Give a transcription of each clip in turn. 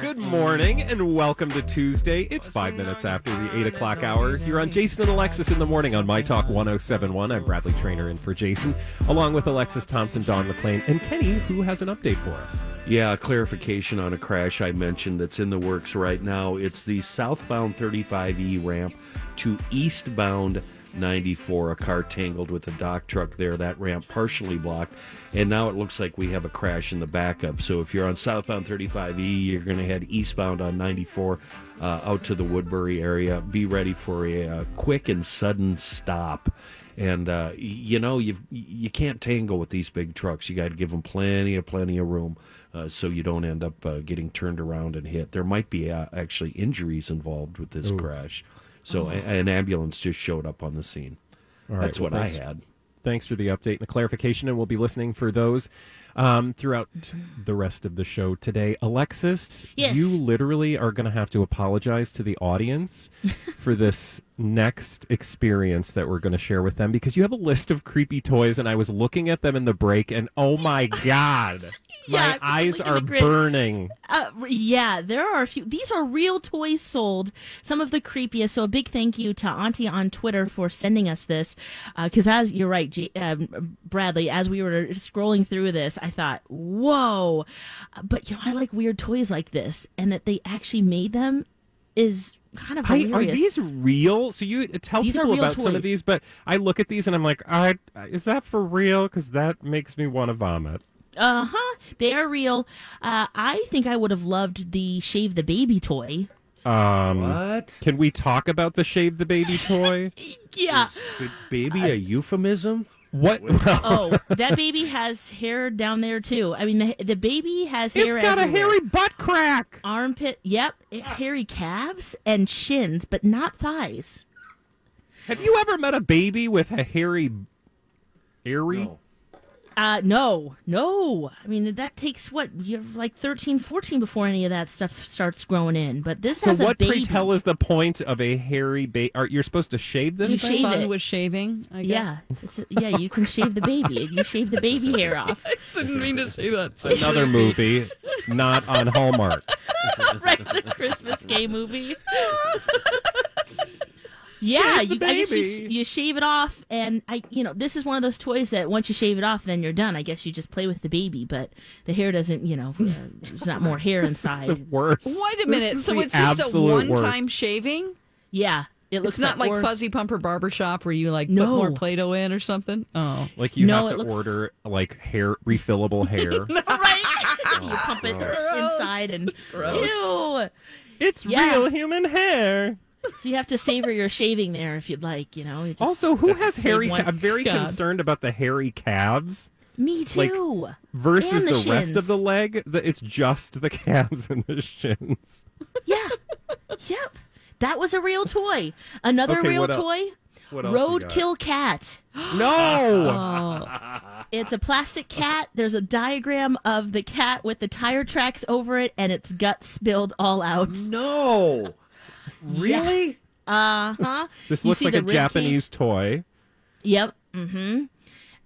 Good morning and welcome to Tuesday. It's five minutes after the eight o'clock hour. You're on Jason and Alexis in the morning on My Talk 1071. I'm Bradley Trainer in for Jason, along with Alexis Thompson, Don McLean, and Kenny, who has an update for us. Yeah, a clarification on a crash I mentioned that's in the works right now. It's the southbound 35E ramp to eastbound 94. A car tangled with a dock truck there. That ramp partially blocked. And now it looks like we have a crash in the backup. So if you're on southbound 35E, you're going to head eastbound on 94 uh, out to the Woodbury area. Be ready for a, uh quick and sudden stop. And uh, you know you you can't tangle with these big trucks. You got to give them plenty of plenty of room, uh, so you don't end up uh, getting turned around and hit. There might be uh, actually injuries involved with this crash. So a- an ambulance just showed up on the scene. All right, That's well, what I had. Thanks for the update and the clarification, and we'll be listening for those um, throughout the rest of the show today. Alexis, Yes. you literally are going to have to apologize to the audience for this next experience that we're going to share with them because you have a list of creepy toys, and I was looking at them in the break, and oh my god, Yeah, my eyes are look at the grid. burning. Uh, yeah, there are a few. These are real toys sold. Some of the creepiest. So a big thank you to Auntie on Twitter for sending us this. Because as you're right, J- um, Bradley, as we were scrolling through this, I thought, whoa. But you know, I like weird toys like this, and that they actually made them is kind of I, hilarious. are these real? So you tell These people about some of these, but I look at these and I'm like, I, is that for real? Because that makes me want to vomit. Uh huh. They are real. Uh, I think I would have loved the shave the baby toy. Um, What? Can we talk about the shave the baby toy? Yeah. Is baby a euphemism? what? Oh, that baby has hair down there too. I mean, the the baby has hair. it's got a hairy butt crack. armpit. Yep, hairy calves and shins, but not thighs. Have you ever met a baby with a hairy, hairy? No. Uh, no, no. I mean, that takes what you're like 13, 14 before any of that stuff starts growing in. But this So has what, a baby. pray tell, is the point of a hairy baby? Are you're supposed to shave this You thing? shave fun it. with shaving. I guess. yeah, it's a, yeah. You can shave the baby. You shave the baby hair off. I didn't mean to say that. So Another movie, not on Hallmark. right, the Christmas gay movie. yeah, Shave the you, I guess you, you shave it off, and I, you know, this is one of those toys that once you shave it off, then you're done. I guess you just play with the baby, but the hair doesn't, you know, uh, there's not more hair inside. The inside. worst. Wait a minute. This So it's just a one-time worst. shaving. Yeah, it looks It's not like or- Fuzzy Pumper Barbershop where you like put more Play-Doh in or something. Oh, Like you No, have to looks- order like hair refillable hair. right? you pump it inside and ew. it's Yeah. real human hair. So you have to savor your shaving there if you'd like. You know. You Also, who has hairy? Ca- I'm very concerned about the hairy calves Me like, too. versus And the, the rest of the leg. The, it's just the calves and the shins. Yeah. yep. That was a real toy. Another Okay, real toy. What else? Roadkill cat. No. Oh. It's a plastic cat. There's a diagram of the cat with the tire tracks over it and its guts spilled all out. No. Really? Uh huh. This You looks like a rib Japanese toy. Yep. Mm-hmm.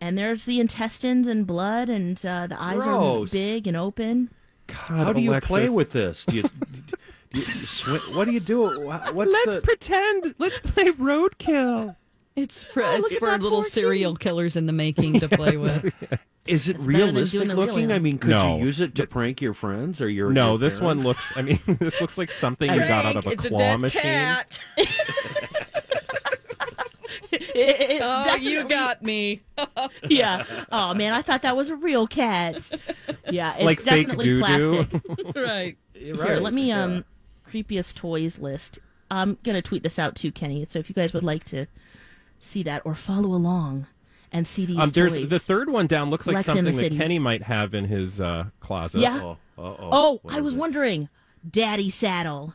And there's the intestines and blood, and uh, the eyes Gross. are big and open. God, How do you play with this? Do you, do you swi- what do you do? Wha- What's Let's the, pretend. Let's play roadkill. it's for, Oh, it's for little serial killers in the making to play with. Is it It's better than doing realistic the real looking? I animal. mean, could No. you use it to prank your friends or your No, your this one parents? looks. I mean, this looks like something you got out of a it's claw a dead machine. cat. It's Oh, you got me. yeah. Oh man, I thought that was a real cat. Yeah, it's Like fake definitely doo-doo. plastic. right. Here, let me um creepiest toys list. I'm gonna tweet this out too, Kenny. So if you guys would like to see that or follow along and see these Um, there's toys. the third one down. Looks like Lex in the something that cities. Kenny might have in his uh, closet. Yeah. Oh, uh-oh. oh, What I is was it? wondering, Daddy Saddle.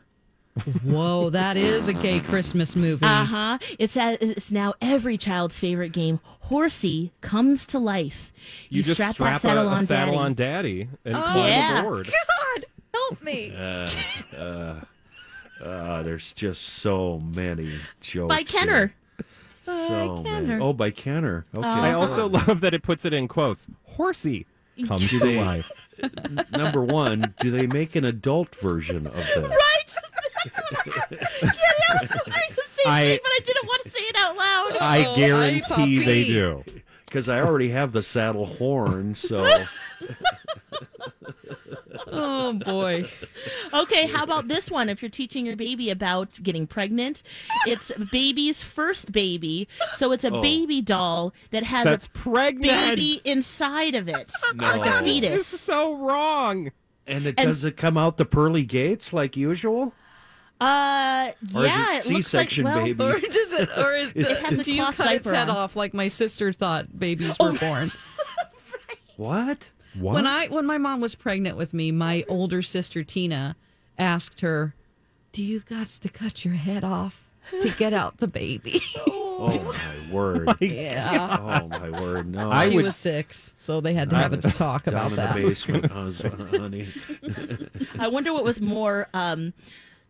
Whoa, that is a gay Christmas movie. Uh huh. It's a, it's now every child's favorite game. Horsey comes to life. You, just strap, strap that saddle a, a on saddle Daddy. on Daddy and Oh, climb yeah. aboard. God, help me. Uh, there's just so many jokes. By Kenner. here. So Kenner. many. Oh, by Kenner. Okay. I also oh. love that it puts it in quotes. Horsey comes to they- life. Number one, do they make an adult version of this? Right. I was wondering the same I- thing, but I didn't want to say it out loud. I Oh, guarantee they puppy. do. Because I already have the saddle horn, so Oh boy. Okay, how about this one? If you're teaching your baby about getting pregnant, it's baby's first baby. So it's a Oh. baby doll that has That's a pregnant. baby inside of it, like a No. It's fetus. so wrong. and it And- does it come out the pearly gates like usual? Uh, Or is yeah, it it looks C-section like, well, baby? Or does it? Or is the, has a do you cut its head on. off like my sister thought babies Oh. were born? What? What? When I when my mom was pregnant with me, my older sister Tina asked her, "Do you got to cut your head off to get out the baby?" Oh my word! yeah. Oh my word! No, I She would- was six, so they had to have a talk down about in that. the basement, hus- honey. I wonder what was more um,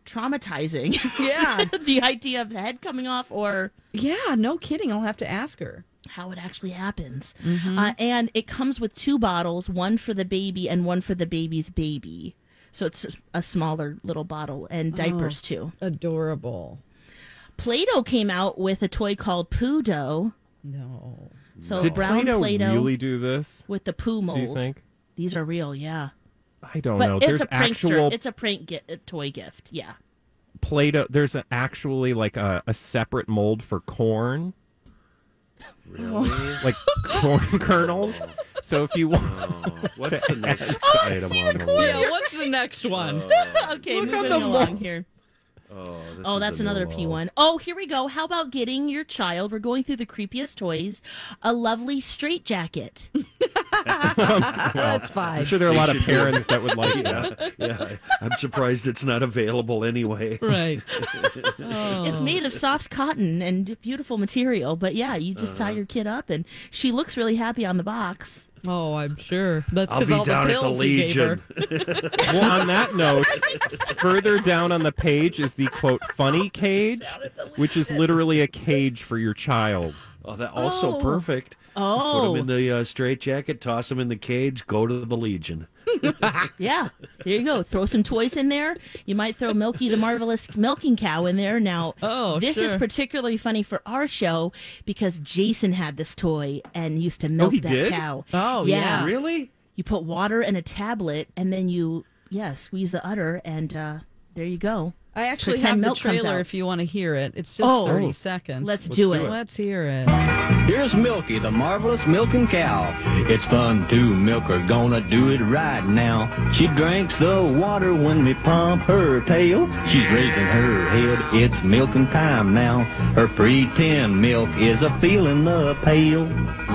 traumatizing. Yeah. the idea of the head coming off or Yeah, no kidding. I'll have to ask her. How it actually happens. Mm-hmm. Uh, and it comes with two bottles, one for the baby and one for the baby's baby. So it's a smaller little bottle and diapers Oh. too. Adorable. Play-Doh came out with a toy called Poo Dough. No. So Did brown Play-Doh Play-Doh really do this? with the poo mold. Do you think? These are real, yeah. I don't But know. it's There's a prankster. actual It's a prank gi- a toy gift. Yeah. Play-Doh. There's a, actually like a, a separate mold for corn, Really? like corn kernels. So if you want, Oh, what's the next Oh, item on the list? Yeah, what's the next one? Oh. okay, Look on moving the along mold. here. Oh, this Oh, is that's a another. P one. Oh, here we go. How about getting your child? We're going through the creepiest toys. A lovely straight jacket. That's fine. I'm sure there are a lot of parents that would like that. Yeah, yeah. I'm surprised it's not available anyway. Right. It's made of soft cotton and beautiful material. But yeah, you just Uh-huh. tie your kid up, and she looks really happy on the box. Oh, I'm sure. That's I'll because be all down the at the pills he gave her. Legion. Well, on that note, further down on the page is the quote funny cage, which is literally a cage for your child. Oh, that also Oh. perfect. Put Oh, him in the uh, straight jacket, toss him in the cage, go to the Legion. Yeah. There you go. Throw some toys in there. You might throw Milky the Marvelous Milking Cow in there. Now, Oh, this is particularly funny for our show because Jason had this toy and used to milk he that did? cow. Oh, yeah. yeah. Really? You put water in a tablet and then you, yeah, squeeze the udder and uh, there you go. I actually have the trailer if you want to hear it. It's just Oh. 30 seconds. Let's do it. Let's hear it. Here's Milky, the marvelous milking cow. It's fun to milk her, gonna do it right now. She drinks the water when we pump her tail. She's raising her head, it's milking time now. Her pretend milk is a feeling the pail.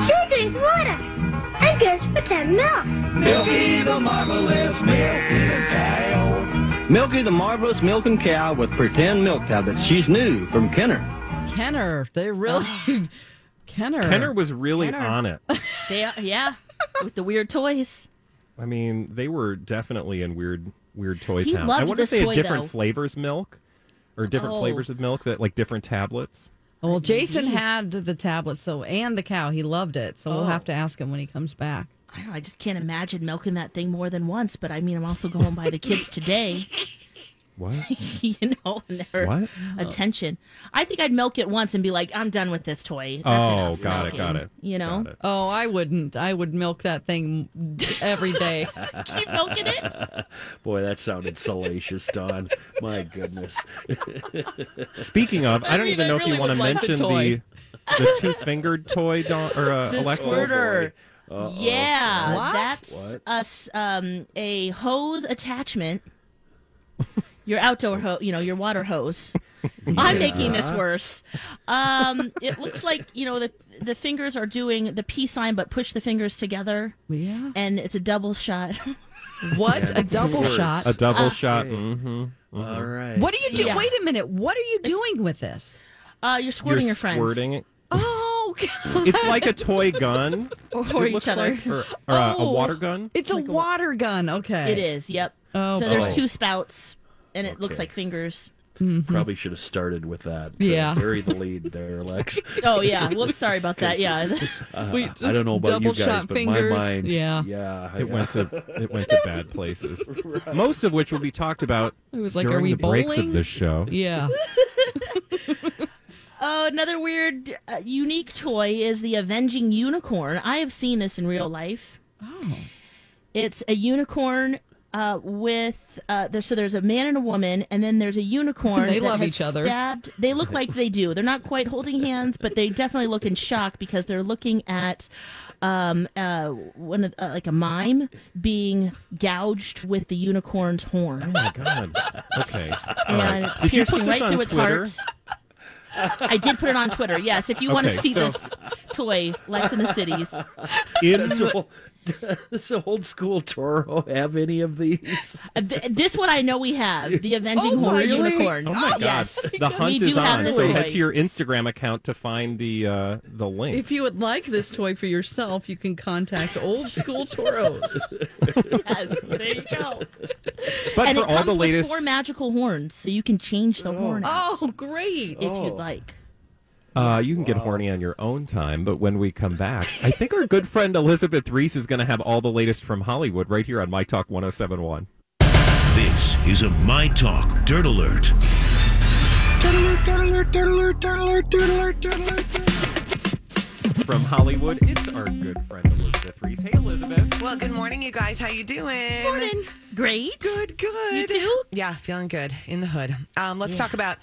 She drinks water and gives pretend milk. Milky, the marvelous milking cow. Milky, the marvelous milking cow with pretend milk tablets. She's new from Kenner. Kenner. They really. Kenner. Kenner was really Kenner. on it. They, yeah, with the weird toys. I mean, they were definitely in weird, weird toy He town. I loved wonder if this they had toy, different though. flavors milk, or different Oh. flavors of milk that like different tablets. Well, Jason had the tablet, so and the cow. He loved it. So we'll Oh. have to ask him when he comes back. I don't know. I just can't imagine milking that thing more than once. But I mean, I'm also going by the kids today. What? you know, and their What? attention. I think I'd milk it once and be like, I'm done with this toy. That's Oh, enough got it, milking," got it. You know, it. Oh, I wouldn't. I would milk that thing every day. keep milking it. Boy, that sounded salacious, Don. My goodness. Speaking of, I, don't mean, even I know if you want to like mention toy. the the two fingered toy, Don, or uh, The Alexa. Squirter. Yeah, What? that's What? a s- um, a hose attachment. Your outdoor hose, you know, your water hose. I'm making this worse. Um, it looks like you know the the fingers are doing the peace sign, but push the fingers together, Yeah. and it's a double shot. What? A double Words. shot. A double Uh, shot. Okay. hmm All right. What are you doing? Yeah. Wait a minute. What are you doing with this? Uh, you're squirting You're your friends squirting it. It's like a toy gun. or it each looks other. like, or, or a, a Oh. water gun. It's a Like a wa- water gun. Okay. It is. Yep. Oh, so there's boy. two spouts, and it looks Okay. like fingers. Mm-hmm. Probably should have started with that. to Yeah. Bury the lead there, Lex. Oh yeah. Whoops. Sorry about that. Yeah. Uh, we I don't know about you double guys, shot but fingers. my mind. Yeah. Yeah. I- It went to it went to bad places. Most of which will be talked about It was like, are during we the breaks of bowling? this show. Yeah. Oh, another weird, uh, unique toy is the Avenging Unicorn. I have seen this in real life. Oh. It's a unicorn uh, with uh, there. So there's a man and a woman, and then there's a unicorn. They that love has each other. Stabbed. They look like they do. They're not quite holding hands, but they definitely look in shock because they're looking at um, uh, one of, uh, like a mime being gouged with the unicorn's horn, Oh my god. Okay. and it's Did you put piercing this right on through its Twitter? heart. I did put it on Twitter. Yes, if you want to Okay, see so- this toy, Lex in the Cities. In Does, old, old school Toro have any of these? Uh, this one I know we have the Avenging Oh, Horror really? Unicorn. Oh my god. Yes, The hunt we is on. So toy. head to your Instagram account to find the uh, the link. If you would like this toy for yourself, you can contact Old School Toros. Yes, there you go. but and for it all comes the with latest four magical horns, so you can change the horn Oh, great. if you'd like. Uh, you can get horny on your own time, but when we come back, I think our good friend Elizabeth Ries is going to have all the latest from Hollywood right here on My Talk 1071. This is a My Talk Dirt Alert. From Hollywood, it's our good friend Elizabeth Ries. Hey, Elizabeth. Well, good morning, you guys. How you doing? Morning. Great. Good, good. You too? Yeah, feeling good in the hood. Um, let's talk about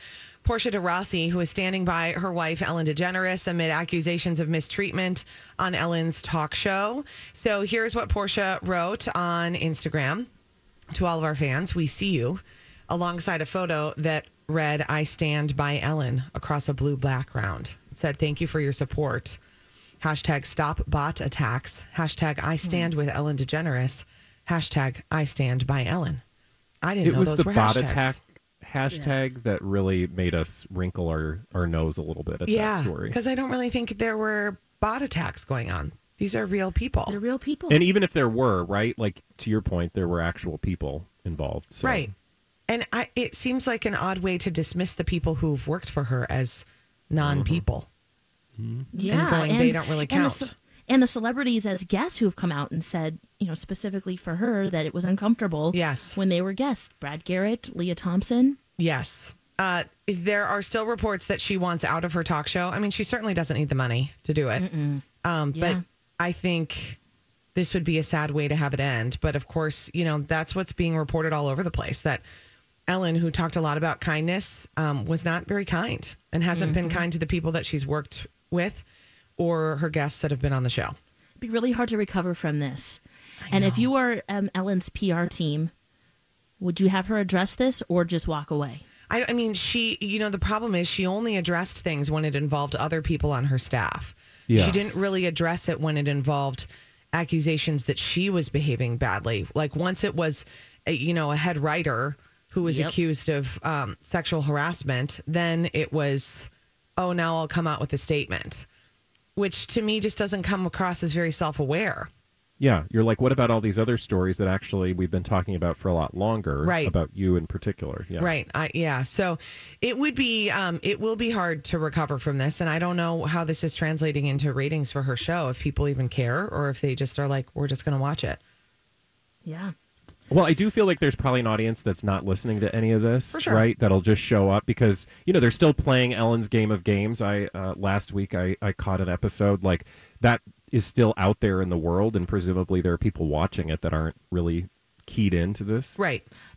Portia de Rossi, who is standing by her wife Ellen DeGeneres amid accusations of mistreatment on Ellen's talk show. So here's what Portia wrote on Instagram to all of our fans. We see you alongside a photo that read, I stand by Ellen across a blue background. It said, Thank you for your support. Hashtag stop bot attacks. Hashtag I hmm. stand with Ellen DeGeneres. Hashtag I stand by Ellen. I didn't It know was those the were bot hashtags. attack hashtag that really made us wrinkle our, our nose a little bit at Yeah, that story. because I don't really think there were bot attacks going on. These are real people. They're real people. And even if there were, right? Like to your point, there were actual people involved. So. Right. And I, it seems like an odd way to dismiss the people who've worked for her as non people. Mm-hmm. yeah, going, they don't really and the count. And the celebrities as guests who have come out and said, you know, specifically for her that it was uncomfortable. Yes. When they were guests, Brad Garrett, Lea Thompson. Yes. Uh, there are still reports that she wants out of her talk show. I mean, she certainly doesn't need the money to do it. Um, Yeah. But I think this would be a sad way to have it end. But of course, you know, that's what's being reported all over the place that Ellen, who talked a lot about kindness, um, was not very kind and hasn't been kind to the people that she's worked with or her guests that have been on the show. It'd be really hard to recover from this. And if you are um, Ellen's PR team, would you have her address this or just walk away? I, I mean, she, you know, the problem is she only addressed things when it involved other people on her staff. Yes. She didn't really address it when it involved accusations that she was behaving badly. Like once it was, a, you know, a head writer who was Yep. accused of um, sexual harassment, then it was, oh, now I'll come out with a statement, which to me just doesn't come across as very self aware. Yeah, you're like, what about all these other stories that actually we've been talking about for a lot longer? Right. About you in particular. Yeah. Right. I, yeah. So it would be, um, it will be hard to recover from this. And I don't know how this is translating into ratings for her show, if people even care or if they just are like, we're just going to watch it. Yeah. Well, I do feel like there's probably an audience that's not listening to any of this, For sure. right? That'll just show up because you know they're still playing Ellen's Game of Games. I uh, last week I, I caught an episode like that is still out there in the world, and presumably there are people watching it that aren't really keyed into this. Right.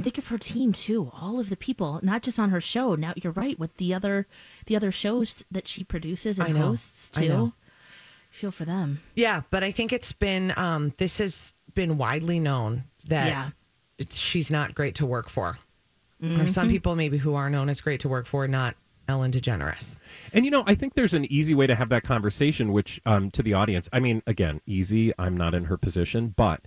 Think of her team too. All of the people, not just on her show. Now you're right with the other, the other shows that she produces and I know. hosts I too. know. Feel for them. Yeah, but I think it's been um, this has been widely known that Yeah. she's not great to work for. Or some people maybe who are known as great to work for, not Ellen DeGeneres. And you know, I think there's an easy way to have that conversation, which um, to the audience, I mean, again, easy. I'm not in her position, but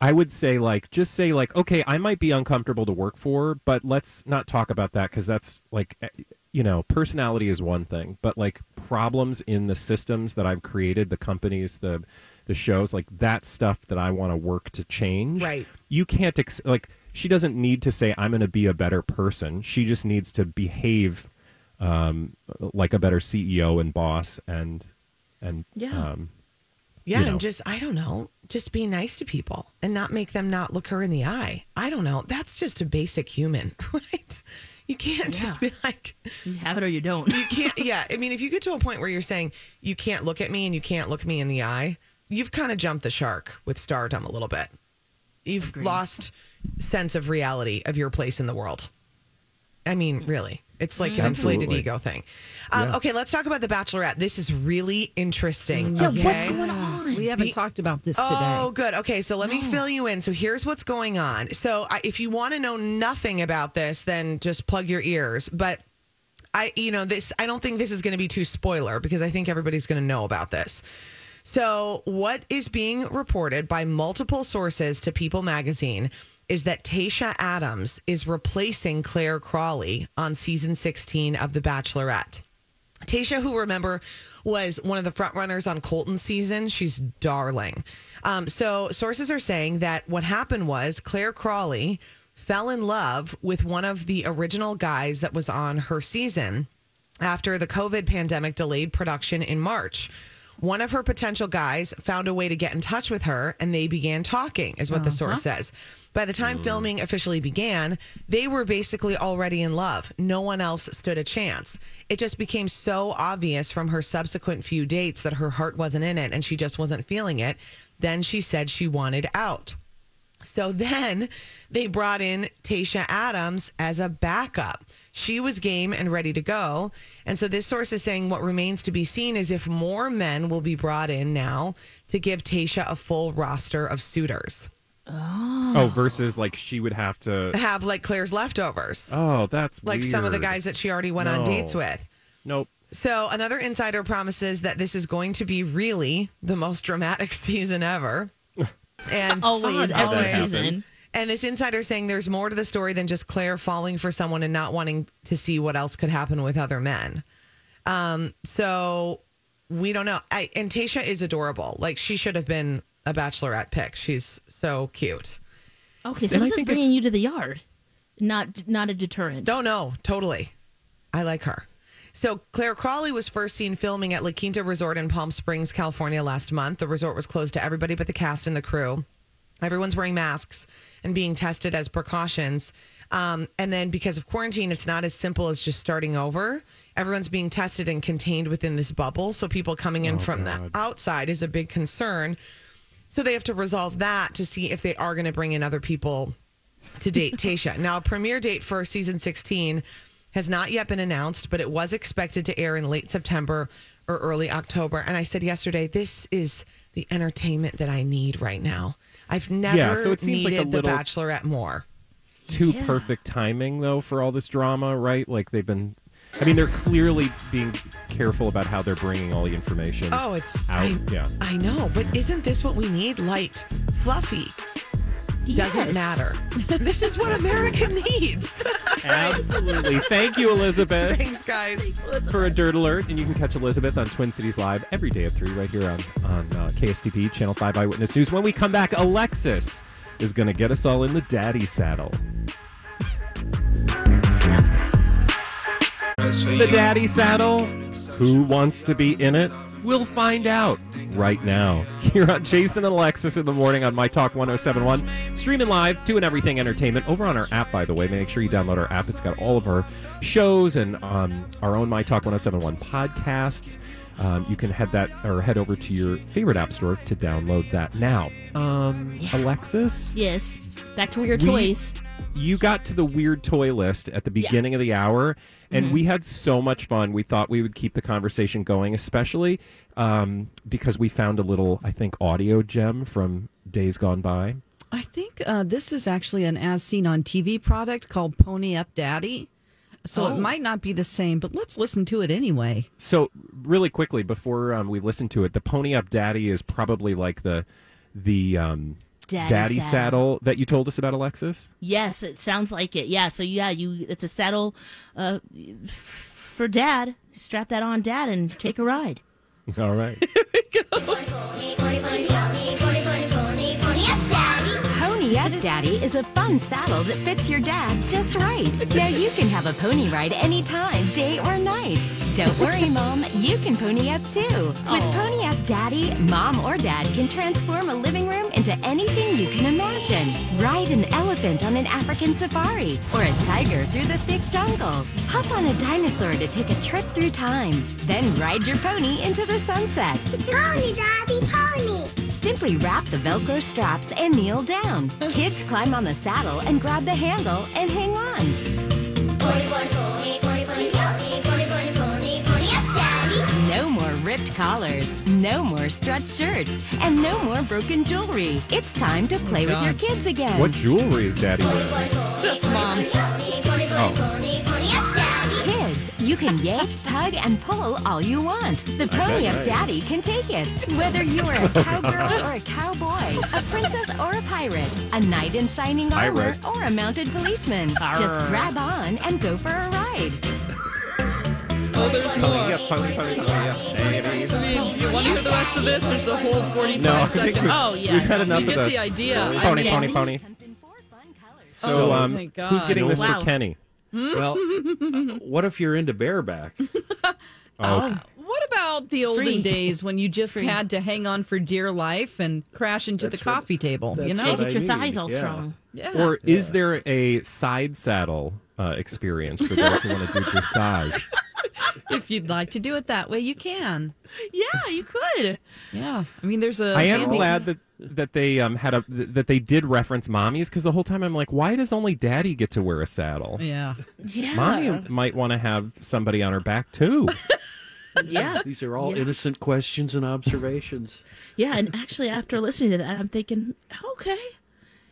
I would say like just say like, okay, I might be uncomfortable to work for, but let's not talk about that because that's like, eh, you know, personality is one thing, but like problems in the systems that I've created, the companies, the the shows, like that stuff that I want to work to change. Right. You can't ex- like she doesn't need to say I'm going to be a better person. She just needs to behave um, like a better CEO and boss and and Yeah. um, Yeah, You know. and just I don't know, just be nice to people and not make them not look her in the eye. I don't know. That's just a basic human, right? You can't just be like You have it or you don't. you can't yeah, I mean if you get to a point where you're saying you can't look at me and you can't look me in the eye, you've kind of jumped the shark with stardom a little bit. You've lost sense of reality of your place in the world. I mean, hmm. really. It's like an inflated Absolutely. ego thing. Um, Yeah. Okay, let's talk about The Bachelorette. This is really interesting. Yeah, okay? what's going on? We haven't The- talked about this today. Oh, good. Okay, so let me fill you in. So here's what's going on. So I, if you want to know nothing about this, then just plug your ears. But I, you know, this. I don't think this is going to be too spoiler because I think everybody's going to know about this. So what is being reported by multiple sources to People Magazine is that Tayshia Adams is replacing Clare Crawley on season 16 of The Bachelorette. Tayshia, who remember was one of the front runners on Colton's season, she's darling. Um, so sources are saying that what happened was Clare Crawley fell in love with one of the original guys that was on her season after the COVID pandemic delayed production in March. One of her potential guys found a way to get in touch with her and they began talking, is what the source uh-huh. says. By the time hmm. filming officially began, they were basically already in love. No one else stood a chance. It just became so obvious from her subsequent few dates that her heart wasn't in it and she just wasn't feeling it. Then she said she wanted out. So then they brought in Tayshia Adams as a backup. She was game and ready to go. And so this source is saying what remains to be seen is if more men will be brought in now to give Tayshia a full roster of suitors. Oh. oh versus like she would have to Have like Clare's leftovers. oh that's like some of the guys that she already went on dates with. nope So another insider promises that this is going to be really the most dramatic season ever. And Always, How every that season. Happens. And this insider saying there's more to the story than just Clare falling for someone and not wanting to see what else could happen with other men. Um, so we don't know. I, and Tayshia is adorable. Like she should have been a bachelorette pick. She's so cute. Okay, so And I this is bringing you to the yard, not not a deterrent. Don't know. Totally. I like her. So Clare Crawley was first seen filming at La Quinta Resort in Palm Springs, California last month. The resort was closed to everybody but the cast and the crew. Everyone's wearing masks and being tested as precautions. Um, and then because of quarantine, it's not as simple as just starting over. Everyone's being tested and contained within this bubble. So people coming in from the outside is a big concern. So they have to resolve that to see if they are going to bring in other people to date Tayshia. Now, a premiere date for season 16 has not yet been announced, but it was expected to air in late September or early October. And I said yesterday, this is the entertainment that I need right now. I've never Yeah, so it seems like a needed The Bachelorette more. too perfect timing though for all this drama right like they've been i mean they're clearly being careful about how they're bringing all the information Oh, it's out I, yeah I know, but isn't this what we need? Light, fluffy. Doesn't Yes. matter. this is what America needs. Absolutely. Thank you, Elizabeth. Thanks, guys. for a Dirt Alert, and you can catch Elizabeth on Twin Cities Live every day at 3 right here on, on uh, KSTP, Channel 5 Eyewitness News. When we come back, Alexis is going to get us all in the daddy saddle. The daddy saddle? Who wants to be in it? We'll find out right now. Here on Jason and Alexis in the morning on My Talk 1071. Streaming live, doing everything entertainment over on our app, by the way. Make sure you download our app. It's got all of our shows and um, our own My Talk 1071 podcasts. Um, you can head that or head over to your favorite app store to download that now. Um, Alexis, Yes. Back to your We- toys. You got to the weird toy list at the beginning of the hour, and we had so much fun. We thought we would keep the conversation going, especially um, because we found a little, I think, audio gem from days gone by. I think uh, this is actually an as seen on TV product called Pony Up Daddy. So Oh. it might not be the same, but let's listen to it anyway. So, really quickly before um, we listen to it, the Pony Up Daddy is probably like the the um, Daddy saddle. saddle. that you told us about, Alexis. Yes, it sounds like it. Yeah, so yeah, you it's a saddle uh, for dad. Strap that on dad and take a ride. All right. Pony Up Daddy is a fun saddle that fits your dad just right. Now you can have a pony ride anytime, day or night. Don't worry, Mom, you can pony up too. With Pony Up Daddy, Mom or Dad can transform a living room into anything you can imagine. Ride an elephant on an African safari or a tiger through the thick jungle. Hop on a dinosaur to take a trip through time. Then ride your pony into the sunset. Pony, Daddy, pony. Simply wrap the Velcro straps and kneel down. Kids climb on the saddle and grab the handle and hang on. No more ripped collars, no more stretched shirts, and no more broken jewelry. It's time to play with your kids again. what jewelry is Daddy wearing? That's mom. Oh, Kids, you can yank, tug, and pull all you want. The Pony Up right. Daddy can take it. Whether you're a cowgirl or a cowboy, a princess or a pirate, a knight in shining armor or a mounted policeman, just grab on and go for a ride. Oh, there's more. Pony up, pony, pony, pony up. I mean, do you want to hear the rest of this? There's a whole 45 No, I think seconds. Oh, yeah. we've had enough you of get the the idea. I Pony, mean- pony, pony. Comes in four fun colors. So, Oh, um, thank God. who's getting this Wow. for Kenny? Well, what if you're into bareback? Oh, What about the olden Free. days when you just had to hang on for dear life and crash into That's the what- coffee table? You that's know? Yeah, get your I thighs all yeah. strong. Yeah. Or is there a side saddle uh, experience for those who want to do dressage? if you'd like to do it that way, you can. Yeah, you could. Yeah. I mean, there's a. I am handy- glad that that they um, had a that they did reference mommies because the whole time I'm like, why does only Daddy get to wear a saddle? Yeah. Yeah. Mommy might want to have somebody on her back too. Yeah. These are all Yeah. innocent questions and observations. Yeah, and actually after listening to that, I'm thinking, okay,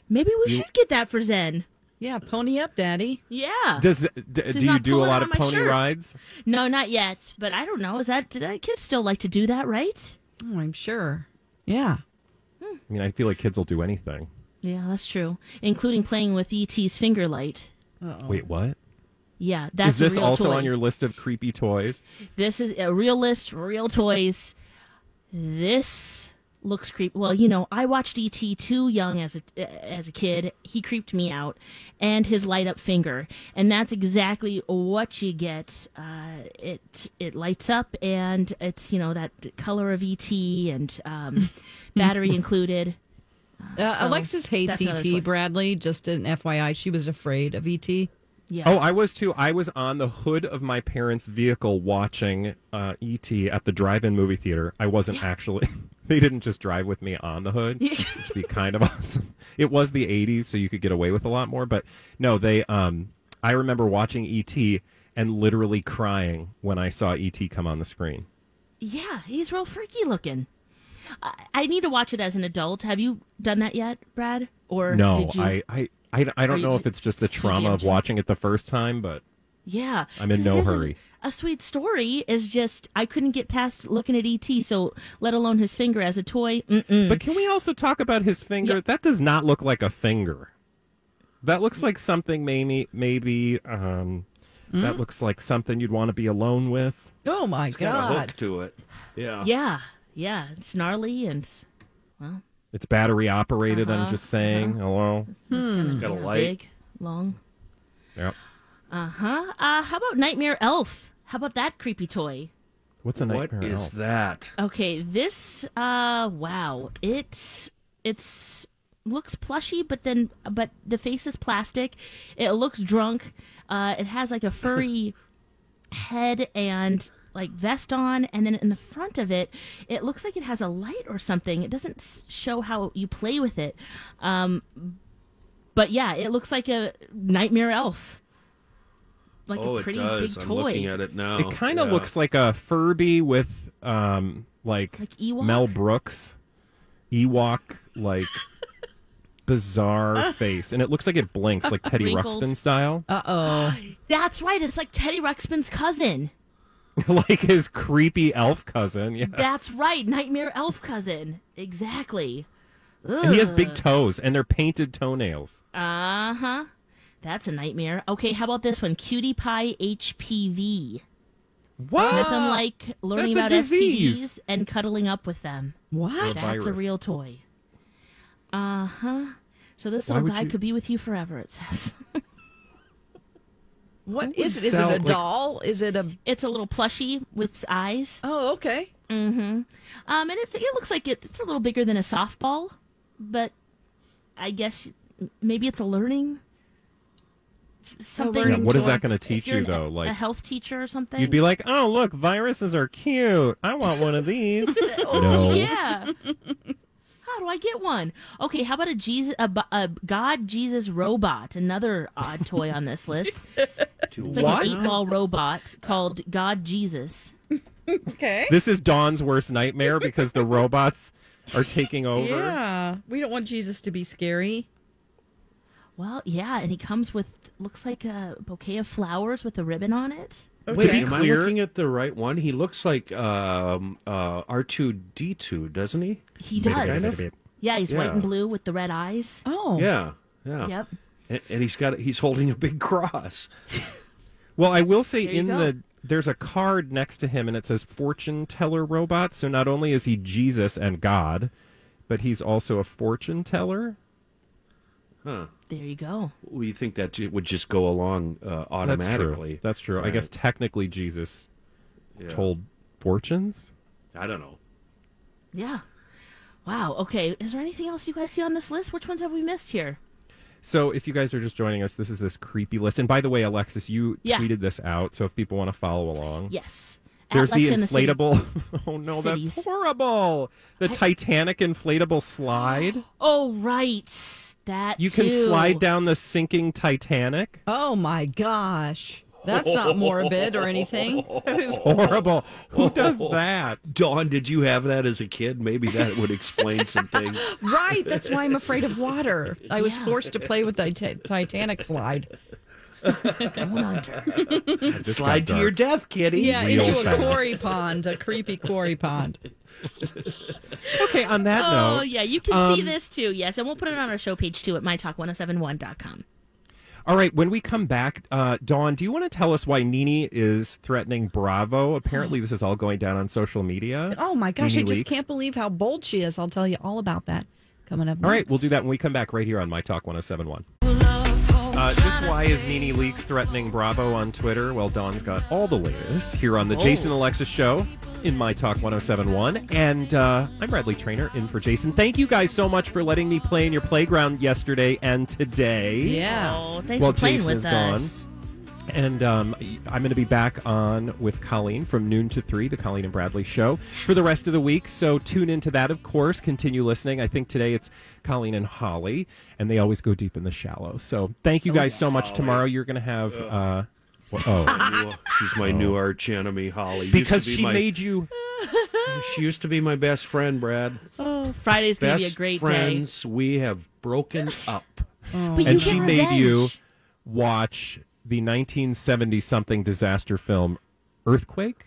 maybe we should get that for Zen. Yeah. Pony up, daddy. Yeah. Does d- do you do a lot of pony shirt. rides? No, not yet. But I don't know. Is that do that kids still like to do that, right? Oh, I'm sure. Yeah. I mean, I feel like kids will do anything. Yeah, that's true. Including playing with ET's finger light. Wait, what? Yeah, that's Is this a real also toy. on your list of creepy toys? This is a real list, real toys. This looks creepy. Well, you know, I watched ET too young as a as a kid. He creeped me out, and his light up finger, and that's exactly what you get. Uh, it it lights up, and it's you know that color of ET and um, battery included. Uh, So, Alexis hates that's another toy. ET, Bradley. Just an FYI, she was afraid of E ET. Yeah. Oh, I was too. I was on the hood of my parents' vehicle watching uh, ET at the drive-in movie theater. I wasn't actually. They didn't just drive with me on the hood, which would be kind of awesome. It was the '80s, so you could get away with a lot more. But no, they. Um, I remember watching ET and literally crying when I saw ET come on the screen. Yeah, he's real freaky looking. I, I need to watch it as an adult. Have you done that yet, Brad? Or No, did you? I, I, I, I don't know just if it's just the trauma of watching it the first time, but Yeah. I'm in no it isn't hurry. A sweet story is just I couldn't get past looking at ET, so let alone his finger as a toy. Mm-mm. But can we also talk about his finger? That does not look like a finger. That looks like something maybe maybe um that Mm. looks like something you'd want to be alone with. Oh my It's got a god! hook to it. Yeah. yeah, yeah, it's gnarly and well, It's battery operated, I'm Uh-huh, just saying. Hello. It's got a you know, light. big, long. Yep. Uh-huh. Uh How about Nightmare Elf? How about that creepy toy? What's a What nightmare? is elf? that? Okay, this uh wow. It's it's looks plushy but then but the face is plastic. It looks drunk. Uh it has like a furry head and like vest on and then in the front of it it looks like it has a light or something. It doesn't show how you play with it. Um but yeah, it looks like a nightmare elf. Like oh, a pretty it does. big I'm toy. looking at it now. It kind of Yeah. looks like a Furby with um like, Like Ewok? Mel Brooks Ewok like bizarre face and it looks like it blinks like Teddy Wrinkled. Ruxpin style. Uh oh. That's right. It's like Teddy Ruxpin's cousin. like his creepy elf cousin. Yeah. That's right, Nightmare Elf cousin. Exactly. And he has big toes and they're painted toenails. Uh huh. That's a nightmare. Okay, how about this one? Cutie Pie HPV. What? Nothing like learning That's about disease. STDs and cuddling up with them. What? That's a real toy. Uh huh. So this Why little guy you- could be with you forever. It says. What Who is would it? Is it sell, a like- doll? Is it a? it's a little plushie with eyes. Oh, okay. Mm-hmm. Um, and it, it looks like it, it's a little bigger than a softball, but I guess maybe it's a learning something. learning Yeah, what is toy. that going to If teach you're you an- though? Like a health teacher or something. you'd be like, "Oh, look, viruses are cute. I want one of these." oh, no. yeah. How do I get one? Okay, how about a Jesus, a, a God Jesus robot? Another odd toy on this list. It's like What? an eight-ball robot called God Jesus. Okay. This is Dawn's worst nightmare because the robots are taking over. Yeah. We don't want Jesus to be scary. Well, yeah, and he comes with looks like a bouquet of flowers with a ribbon on it. Wait, be am clear- I looking at the right one? He looks like um, uh, R2D2, doesn't he? He Kind does. of. Yeah, he's white and blue with the red eyes. Oh. Yeah, yeah. Yep. And, and he's got he's holding a big cross. Well, I will say in go. the there's a card next to him and it says fortune teller robot. So not only is he Jesus and God, but he's also a fortune teller. Huh. There you go. Well, you think that ju- would just go along uh, automatically? That's true. That's I Right. guess technically Jesus Yeah. told fortunes. I don't know. Yeah. Wow. Okay. Is there anything else you guys see on this list? Which ones have we missed here? So if you guys are just joining us, this is this creepy list. And by the way, Alexis, you Yeah. tweeted this out. So if people want to follow along, Yes. there's At Lex the in City. inflatable. oh no, Cities. that's horrible. The Titanic inflatable slide. Oh right, that You can slide down the sinking Titanic. Oh my gosh. That's not morbid or anything. That is horrible. Who does that? Dawn, did you have that as a kid? Maybe that would explain some things. Right. That's why I'm afraid of water. I was forced to play with the ti- Titanic slide. Going under. Slide got to your death, kitty. Yeah, Real into a fast. quarry pond, a creepy quarry pond. Okay, on that note. Oh yeah, you can see um, this too. Yes, and we'll put it on our show page too at mytalk1071.com. all right. When we come back, uh, Dawn, do you want to tell us why NeNe is threatening Bravo? Apparently, this is all going down on social media. Oh my gosh, Nene I just Leakes. can't believe how bold she is. I'll tell you all about that coming up. All right, next. we'll do that when we come back right here on My Talk 1071. Uh, just why is Nene Leakes threatening Bravo on Twitter? Well, Don's got all the latest here on the Jason Alexis Show in My Talk 1071. And uh, I'm Bradley Trainer in for Jason. Thank you guys so much for letting me play in your playground yesterday and today. Yeah. Oh, thanks Well, for playing Jason with is gone. Us. And um, I'm going to be back on with Colleen from noon to three, the Colleen and Bradley show, for the rest of the week. So tune into that, of course. Continue listening. I think today it's Colleen and Holly, and they always go deep in the shallow. So thank you guys so much. Tomorrow you're going to have. Uh, what- oh, She's my new arch enemy, Holly. Used because to be she my- made you. She used to be my best friend, Brad. Oh, Friday's gonna be a Best great friends. We have broken up. day. But you And get she made you watch the 1970 something disaster film Earthquake.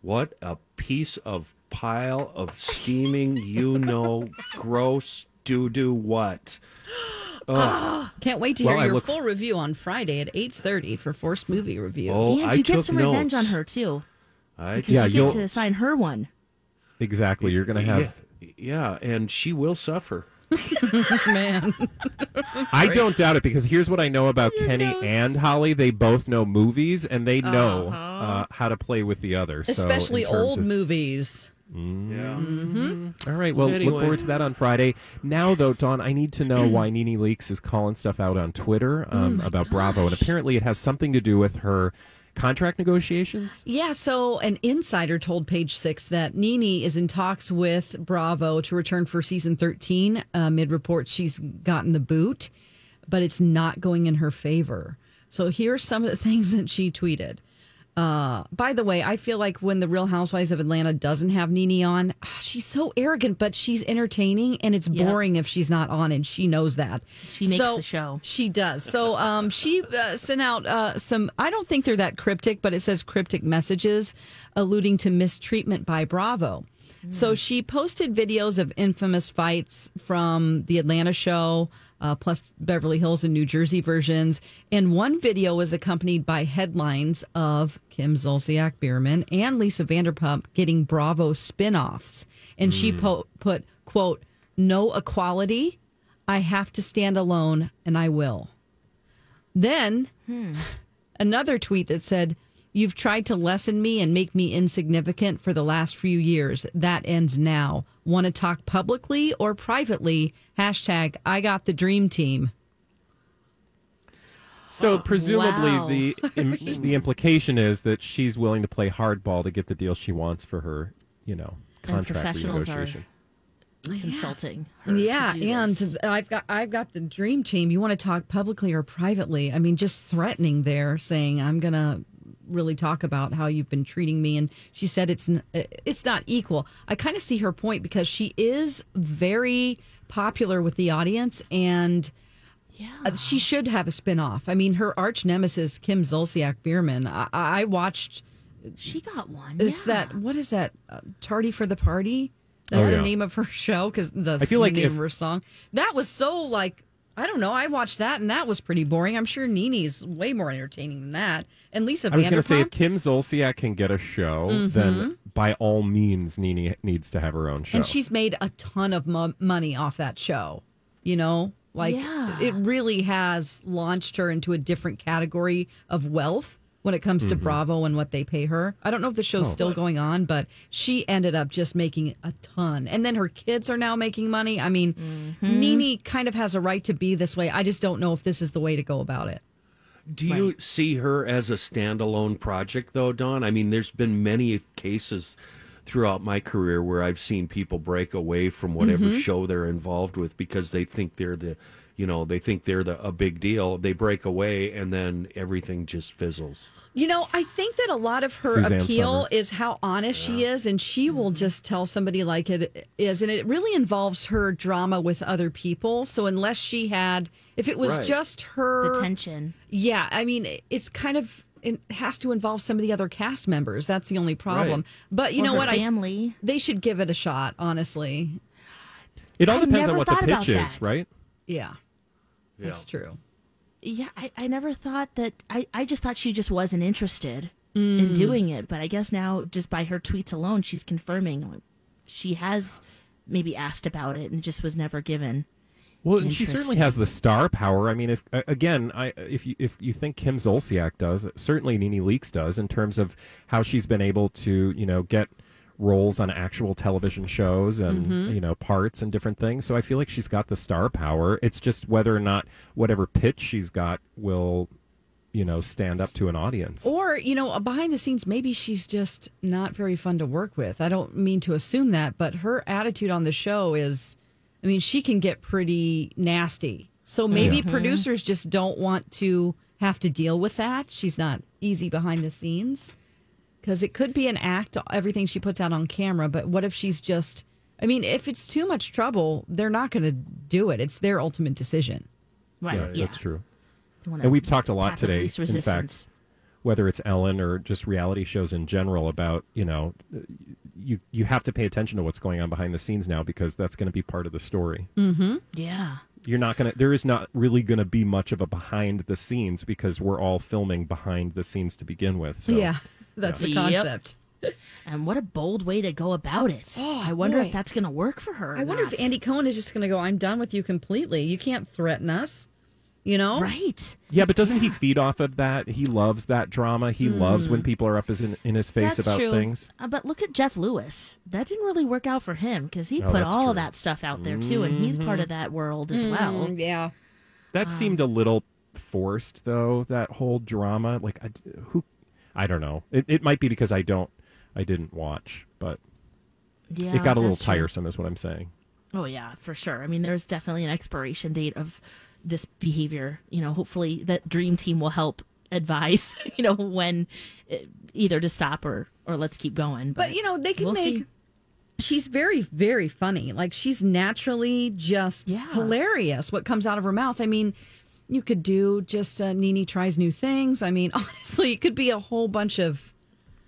What a piece of pile of steaming, you know, gross doo doo what. Ugh. Ah, can't wait to hear I your look- full review on Friday at eight thirty for Forced Movie Review. Oh, and I you get took some revenge on her too. I Because Yeah, you you'll- get to sign her one. Exactly. You're going to have. yeah, yeah, and she will suffer. Man, I don't doubt it because here's what I know about Kenny and Holly. They both know movies and they know uh how to play with the other. So especially in terms old of- movies. Yeah. All right. Well, Anyway. look forward to that on Friday. Now, though, Dawn, I need to know why Nene Leakes is calling stuff out on Twitter um, about Bravo, and apparently it has something to do with her contract negotiations. Yeah, so an insider told Page Six that Nene is in talks with Bravo to return for season 13. Uh, Mid reports she's gotten the boot, but it's not going in her favor. So here's some of the things that she tweeted. Uh, by the way, I feel like when the Real Housewives of Atlanta doesn't have Nene on, ah, she's so arrogant, but she's entertaining, and it's Yep. boring if she's not on, and she knows that. She makes So- the show. she does. So um, she uh, sent out uh, some, I don't think they're that cryptic, but it says cryptic messages alluding to mistreatment by Bravo. So she posted videos of infamous fights from the Atlanta show, uh, plus Beverly Hills and New Jersey versions. And one video was accompanied by headlines of Kim Zolciak Biermann and Lisa Vanderpump getting Bravo spin-offs. And she po- put, quote, no equality. I have to stand alone, and I will. Then another tweet that said, You've tried to lessen me and make me insignificant for the last few years. That ends now. Want to talk publicly or privately? Hashtag I got the dream team. So oh, presumably Wow. the im- the implication is that she's willing to play hardball to get the deal she wants for her, you know, contract professionals renegotiation. Consulting. her to Yeah, and this. I've got I've got the dream team. You want to talk publicly or privately? I mean, just threatening there, saying I'm gonna really talk about how you've been treating me. And she said it's n- it's not equal. I kind of see her point because she is very popular with the audience and. yeah. She should have a spinoff. I mean, her arch nemesis, Kim Zolciak Biermann. I, I watched. she got one. It's yeah. that. What is that? Uh, Tardy for the party. That's Oh, the yeah. name of her show because that's I feel the like name if- of her song. That was so like I don't know. I watched that and that was pretty boring. I'm sure Nene's way more entertaining than that. And Lisa I was going to say, if Kim Zolciak can get a show, then mm-hmm. by all means, Nene needs to have her own show. and she's made a ton of mo- money off that show. You know, like Yeah. it really has launched her into a different category of wealth when it comes to Bravo and what they pay her. I don't know if the show's still going on, but she ended up just making a ton. And then her kids are now making money. I mean, Nene kind of has a right to be this way. I just don't know if this is the way to go about it. Do you see her as a standalone project, though, Don? I mean, there's been many cases throughout my career where I've seen people break away from whatever Mm-hmm. show they're involved with because they think they're the, you know, they think they're the a big deal. They break away, and then everything just fizzles. You know, I think that a lot of her Suzanne appeal Somers. is how honest she is, and she will mm-hmm. just tell somebody like it is. And it really involves her drama with other people. So, unless she had, if it was Right. just her, the tension. yeah, I mean, it's kind of, it has to involve some of the other cast members. That's the only problem. Right. But you Or know her what? I, Family. they should give it a shot, honestly. it all I depends on what the pitch is, that. right? Yeah, that's true. Yeah, I, I never thought that. I, I just thought she just wasn't interested in mm. doing it. But I guess now, just by her tweets alone, she's confirming she has maybe asked about it and just was never given. Well, and she certainly has the star power. I mean, if again, I if you if you think Kim Zolciak does, certainly Nene Leakes does in terms of how she's been able to you know get roles on actual television shows and Mm-hmm. you know parts and different things. So I feel like she's got the star power. It's just whether or not whatever pitch she's got will you know stand up to an audience. Or, you know, behind the scenes, maybe she's just not very fun to work with. I don't mean to assume that, but her attitude on the show is, I mean, she can get pretty nasty. So maybe producers just don't want to have to deal with that. She's not easy behind the scenes because it could be an act, everything she puts out on camera. But what if she's just, I mean, if it's too much trouble, they're not going to do it. It's their ultimate decision. Right. yeah, Yeah. that's true. And we've talked a lot today, in fact, whether it's Ellen or just reality shows in general about, you know, you you have to pay attention to what's going on behind the scenes now because that's going to be part of the story. Mm-hmm. Yeah. You're not going to there is not really going to be much of a behind the scenes because we're all filming behind the scenes to begin with. So yeah, that's the Yep. concept. And what a bold way to go about it. Oh, I wonder boy. if that's going to work for her. I wonder not. if Andy Cohen is just going to go, I'm done with you completely. You can't threaten us. You know? Right. Yeah, but doesn't he feed off of that? He loves that drama. He loves when people are up his in, in his face That's about true. things. Uh, but look at Jeff Lewis. That didn't really work out for him because he Oh, put all true. of that stuff out there too, and he's part of that world as well. Mm, yeah. That seemed a little forced, though. That whole drama, like, I, who, I don't know. It, it might be because I don't, I didn't watch, but Yeah, it got a little that's true. tiresome, is what I'm saying. Oh yeah, for sure. I mean, there's definitely an expiration date of this behavior. You know, hopefully that dream team will help advise. You know, when uh, either to stop or or let's keep going. But, you know, they can we'll make. see. She's very, very funny. Like, she's naturally just Yeah. hilarious what comes out of her mouth. I mean, you could do just uh, Nene tries new things. I mean, honestly, it could be a whole bunch of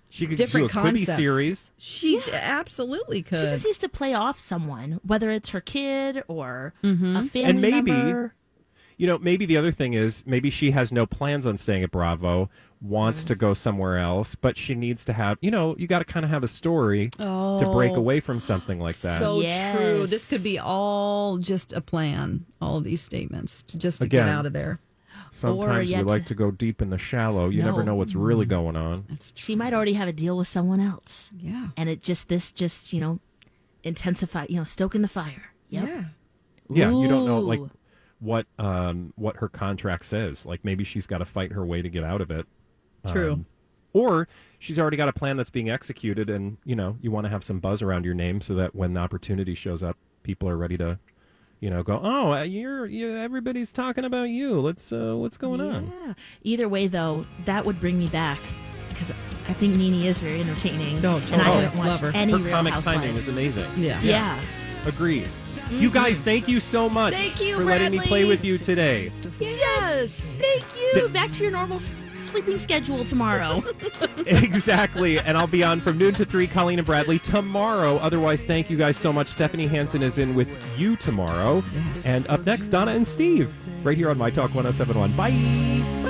She could different do a Quibi concepts. series. She d- absolutely could. She just needs to play off someone, whether it's her kid or Mm-hmm. a family And maybe- member. You know, maybe the other thing is maybe she has no plans on staying at Bravo, wants to mm. go somewhere else, but she needs to have, you know, you got to kind of have a story to break Oh. away from something like that. So Yes. true. This could be all just a plan. All these statements to just to Again. get out of there. Sometimes we like to go deep in the shallow. You never know what's really mm. going on. She might already have a deal with someone else. Yeah. And it just this just you know intensify you know stoking the fire. Yep. Yeah. Yeah, you don't know like Ooh. What um what her contract says. Like maybe she's got to fight her way to get out of it. True. Um, or she's already got a plan that's being executed and, you know, you want to have some buzz around your name so that when the opportunity shows up, people are ready to you know, go, "Oh, uh, you're you everybody's talking about you. Let's uh what's going on?" Yeah. Either way, though, that would bring me back because I think Nene is very entertaining. Oh, And I totally. haven't Love watched her. any Her Real comic Housewives. timing is amazing. Yeah. Yeah. Agreed. You guys, thank you so much Thank you, for letting me play with you today. Yes. Thank you. Back to your normal sleeping schedule tomorrow. exactly. And I'll be on from noon to 3, Colleen and Bradley tomorrow. Otherwise, thank you guys so much. Stephanie Hansen is in with you tomorrow. Yes. And up next, Donna and Steve, right here on My Talk 1071. Bye.